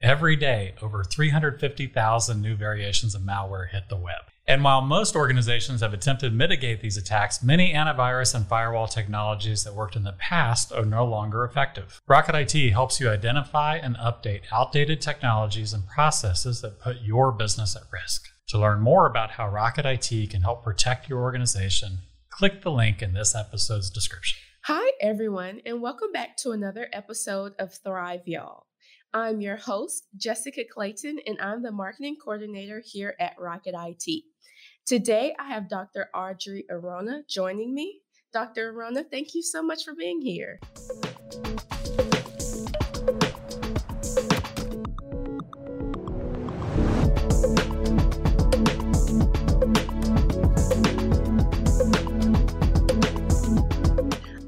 Every day, over 350,000 new variations of malware hit the web. And while most organizations have attempted to mitigate these attacks, many antivirus and firewall technologies that worked in the past are no longer effective. Rocket IT helps you identify and update outdated technologies and processes that put your business at risk. To learn more about how Rocket IT can help protect your organization, click the link in this episode's description. Hi, everyone, and welcome back to another episode of Thrive Y'all. I'm your host, Jessica Clayton, and I'm the marketing coordinator here at Rocket IT. Today, I have Dr. Audrey Arona joining me. Dr. Arona, thank you so much for being here.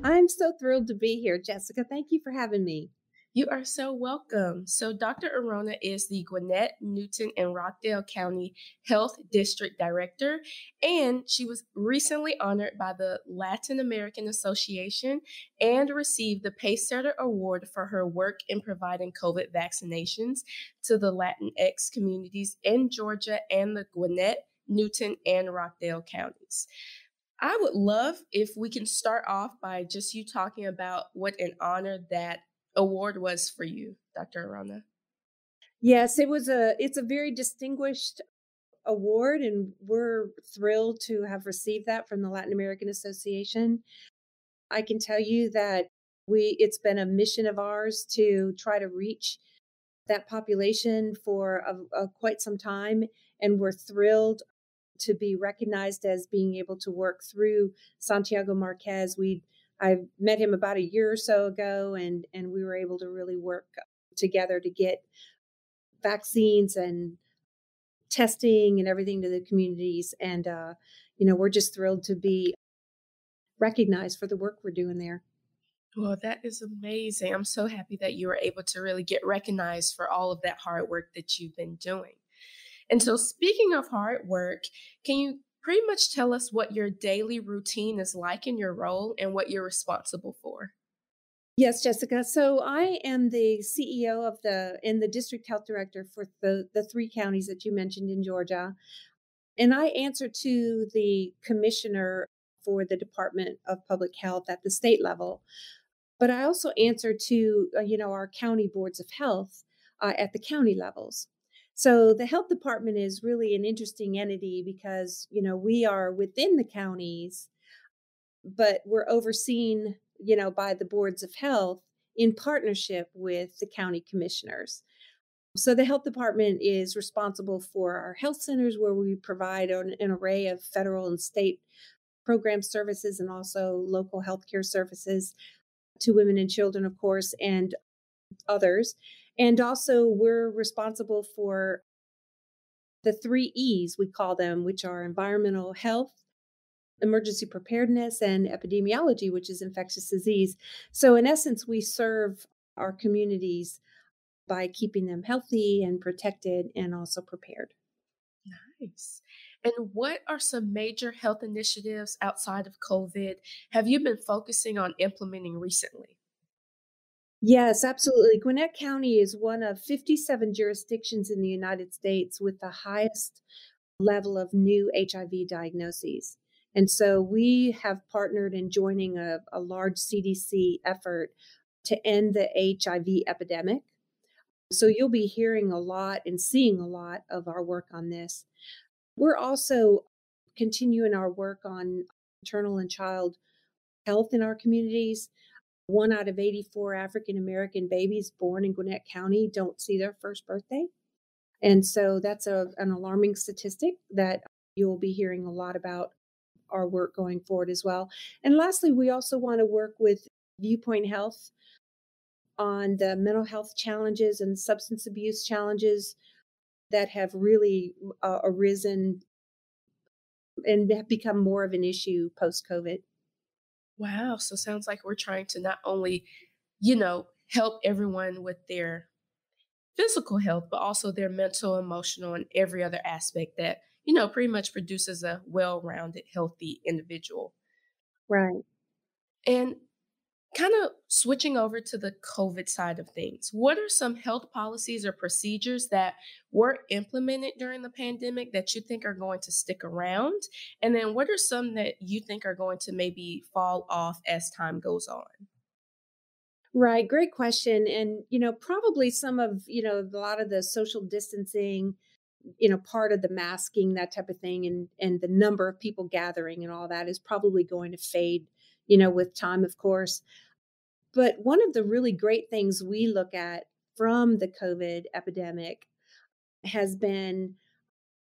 I'm so thrilled to be here, Jessica. Thank you for having me. You are so welcome. So, Dr. Arona is the Gwinnett, Newton, and Rockdale County Health District Director, and she was recently honored by the Latin American Association and received the Pacesetter Award for her work in providing COVID vaccinations to the Latinx communities in Georgia and the Gwinnett, Newton, and Rockdale counties. I would love if we can start off by just you talking about what an honor that award was for you, Dr. Arona? Yes, it was a it's a very distinguished award and we're thrilled to have received that from the Latin American Association. I can tell you that we it's been a mission of ours to try to reach that population for a, a, quite some time and we're thrilled to be recognized as being able to work through Santiago Marquez. We I met him about a year or so ago, and and we were able to really work together to get vaccines and testing and everything to the communities. And uh, you know, we're just thrilled to be recognized for the work we're doing there. Well, that is amazing. I'm so happy that you were able to really get recognized for all of that hard work that you've been doing. And so, speaking of hard work, can you pretty much tell us what your daily routine is like in your role and what you're responsible for. Yes, Jessica. So I am the CEO of the and the district health director for the the three counties that you mentioned in Georgia. And I answer to the commissioner for the Department of Public Health at the state level. But I also answer to uh, you know our county boards of health uh, at the county levels. So the health department is really an interesting entity because, you know, we are within the counties, but we're overseen, you know, by the boards of health in partnership with the county commissioners. So the health department is responsible for our health centers where we provide an, an array of federal and state program services and also local healthcare services to women and children, of course, and others. And also, we're responsible for the three E's, we call them, which are environmental health, emergency preparedness, and epidemiology, which is infectious disease. So, in essence, we serve our communities by keeping them healthy and protected and also prepared. Nice. And what are some major health initiatives outside of COVID have you been focusing on implementing recently? Yes, absolutely. Gwinnett County is one of 57 jurisdictions in the United States with the highest level of new HIV diagnoses. And so we have partnered in joining a, a large CDC effort to end the HIV epidemic. So you'll be hearing a lot and seeing a lot of our work on this. We're also continuing our work on maternal and child health in our communities one out of 84 African American babies born in Gwinnett County don't see their first birthday. And so that's a, an alarming statistic that you'll be hearing a lot about our work going forward as well. And lastly, we also want to work with Viewpoint Health on the mental health challenges and substance abuse challenges that have really uh, arisen and have become more of an issue post COVID. Wow. So sounds like we're trying to not only, you know, help everyone with their physical health, but also their mental, emotional, and every other aspect that, you know, pretty much produces a well rounded, healthy individual. Right. And kind of switching over to the COVID side of things, what are some health policies or procedures that were implemented during the pandemic that you think are going to stick around? And then what are some that you think are going to maybe fall off as time goes on? Right, great question. And, you know, probably some of, you know, a lot of the social distancing, you know, part of the masking, that type of thing, and and the number of people gathering and all that is probably going to fade you know, with time, of course. But one of the really great things we look at from the COVID epidemic has been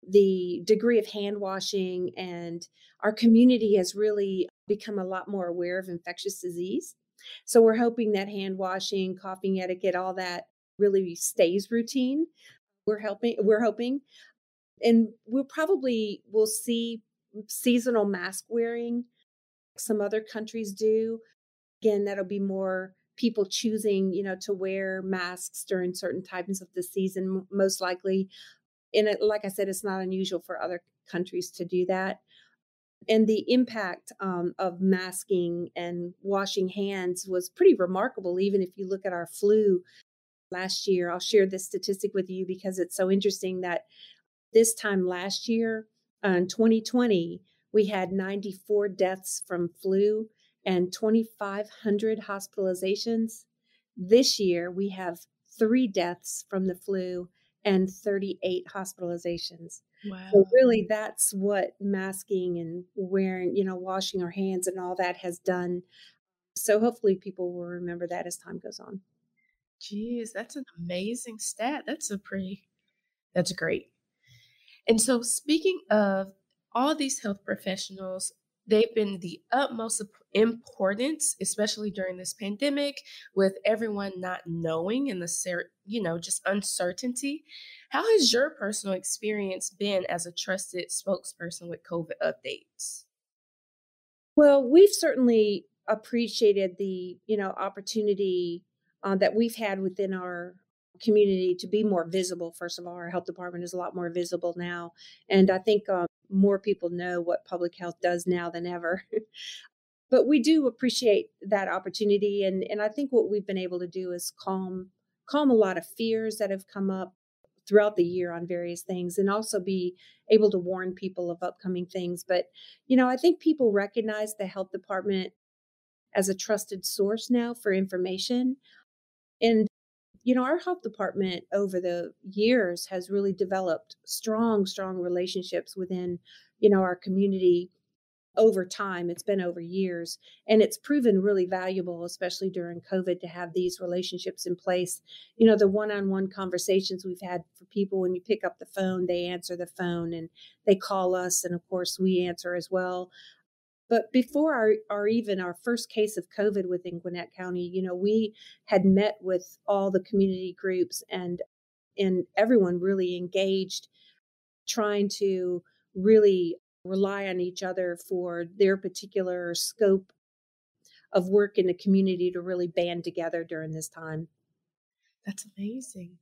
the degree of hand washing, and our community has really become a lot more aware of infectious disease. So we're hoping that hand washing, coughing etiquette, all that really stays routine. We're helping, we're hoping. And we'll probably will see seasonal mask wearing some other countries do. Again, that'll be more people choosing, you know, to wear masks during certain times of the season, most likely. And it, like I said, it's not unusual for other countries to do that. And the impact um, of masking and washing hands was pretty remarkable, even if you look at our flu last year. I'll share this statistic with you because it's so interesting that this time last year, uh, in 2020, we had 94 deaths from flu and 2,500 hospitalizations. This year, we have three deaths from the flu and 38 hospitalizations. Wow. So really that's what masking and wearing, you know, washing our hands and all that has done. So hopefully people will remember that as time goes on. Geez, that's an amazing stat. That's a pretty that's great. And so speaking of all these health professionals they've been the utmost importance especially during this pandemic with everyone not knowing and the you know just uncertainty. How has your personal experience been as a trusted spokesperson with covid updates? Well we've certainly appreciated the you know opportunity uh, that we've had within our community to be more visible. First of all our health department is a lot more visible now and i think um, more people know what public health does now than ever. but we do appreciate that opportunity and and I think what we've been able to do is calm calm a lot of fears that have come up throughout the year on various things and also be able to warn people of upcoming things but you know I think people recognize the health department as a trusted source now for information and you know, our health department over the years has really developed strong, strong relationships within, you know, our community over time. It's been over years, and it's proven really valuable, especially during COVID, to have these relationships in place. You know, the one on one conversations we've had for people when you pick up the phone, they answer the phone and they call us, and of course, we answer as well. But before our, our even our first case of COVID within Gwinnett County, you know, we had met with all the community groups and and everyone really engaged, trying to really rely on each other for their particular scope of work in the community to really band together during this time. That's amazing.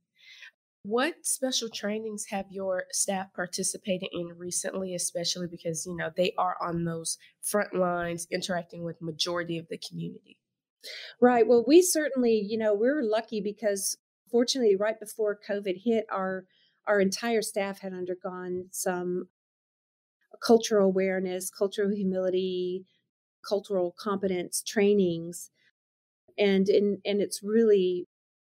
What special trainings have your staff participated in recently, especially because you know they are on those front lines interacting with majority of the community? Right. Well, we certainly, you know, we're lucky because fortunately right before COVID hit, our our entire staff had undergone some cultural awareness, cultural humility, cultural competence trainings. And in, and it's really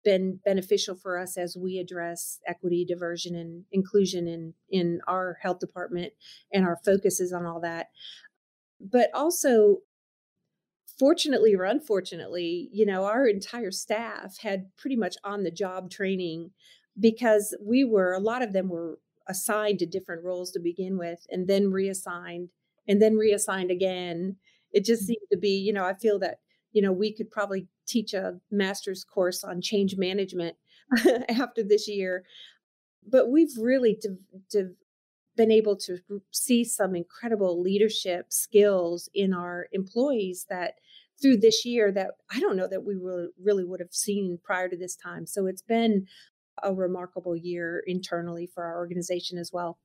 been beneficial for us as we address equity, diversion, and inclusion in in our health department, and our focus is on all that. But also, fortunately or unfortunately, you know, our entire staff had pretty much on the job training because we were a lot of them were assigned to different roles to begin with, and then reassigned, and then reassigned again. It just mm. seemed to be, you know, I feel that you know, we could probably teach a master's course on change management after this year. But we've really de- de- been able to see some incredible leadership skills in our employees that through this year that I don't know that we really, really would have seen prior to this time. So it's been a remarkable year internally for our organization as well.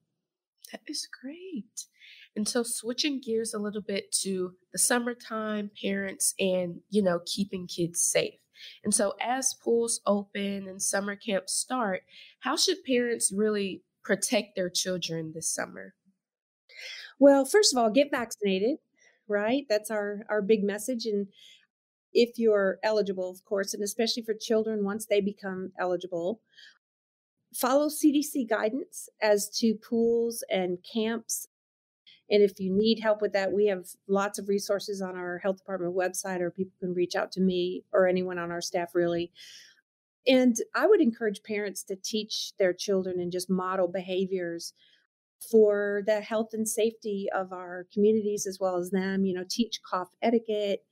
That is great. And so switching gears a little bit to the summertime, parents, and, you know, keeping kids safe. And so as pools open and summer camps start, how should parents really protect their children this summer? Well, first of all, get vaccinated, right? That's our our big message and if you're eligible, of course, and especially for children once they become eligible, follow CDC guidance as to pools and camps. And if you need help with that, we have lots of resources on our health department website, or people can reach out to me or anyone on our staff, really. And I would encourage parents to teach their children and just model behaviors for the health and safety of our communities as well as them. You know, teach cough etiquette,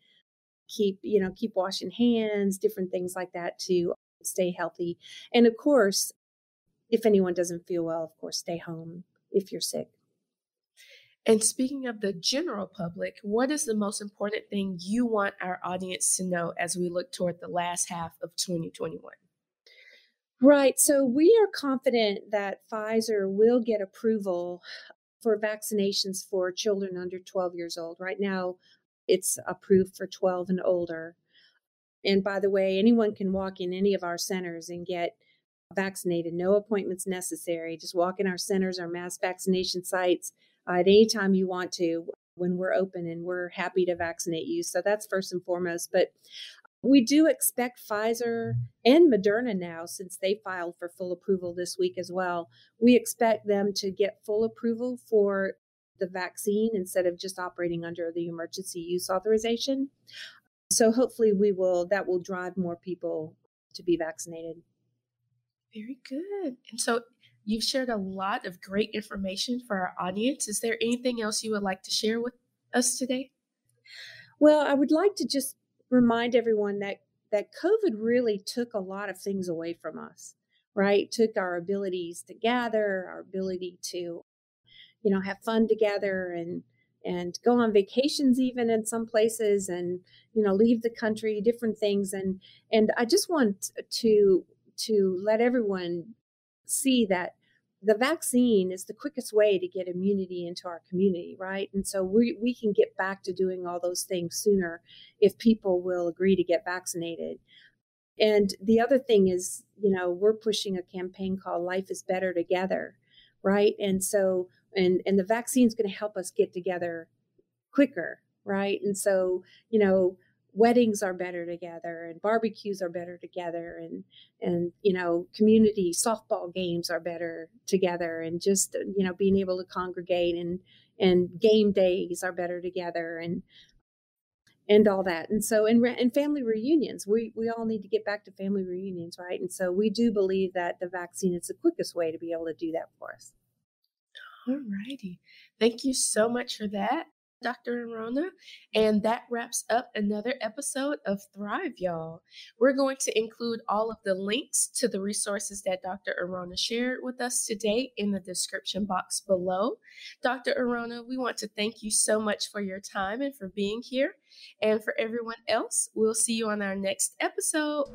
keep, you know, keep washing hands, different things like that to stay healthy. And of course, if anyone doesn't feel well, of course, stay home if you're sick. And speaking of the general public, what is the most important thing you want our audience to know as we look toward the last half of 2021? Right. So we are confident that Pfizer will get approval for vaccinations for children under 12 years old. Right now, it's approved for 12 and older. And by the way, anyone can walk in any of our centers and get vaccinated, no appointments necessary. Just walk in our centers, our mass vaccination sites uh, at any time you want to when we're open and we're happy to vaccinate you. So that's first and foremost. But we do expect Pfizer and Moderna now, since they filed for full approval this week as well, we expect them to get full approval for the vaccine instead of just operating under the emergency use authorization. So hopefully we will that will drive more people to be vaccinated. Very good. And so you've shared a lot of great information for our audience. Is there anything else you would like to share with us today? Well, I would like to just remind everyone that that COVID really took a lot of things away from us, right? Took our abilities to gather, our ability to, you know, have fun together and and go on vacations even in some places and you know leave the country different things and and i just want to to let everyone see that the vaccine is the quickest way to get immunity into our community, right? And so we, we can get back to doing all those things sooner if people will agree to get vaccinated. And the other thing is, you know, we're pushing a campaign called Life is Better Together, right? And so, and, and the vaccine is going to help us get together quicker, right? And so, you know, weddings are better together and barbecues are better together and and you know community softball games are better together and just you know being able to congregate and and game days are better together and and all that. And so and, and family reunions we we all need to get back to family reunions right? And so we do believe that the vaccine is the quickest way to be able to do that for us. All righty. Thank you so much for that Dr. Arona. Mm-hmm. And that wraps up another episode of Thrive, y'all. We're going to include all of the links to the resources that Dr. Arona shared with us today in the description box below. Dr. Arona, we want to thank you so much for your time and for being here. And for everyone else, we'll see you on our next episode.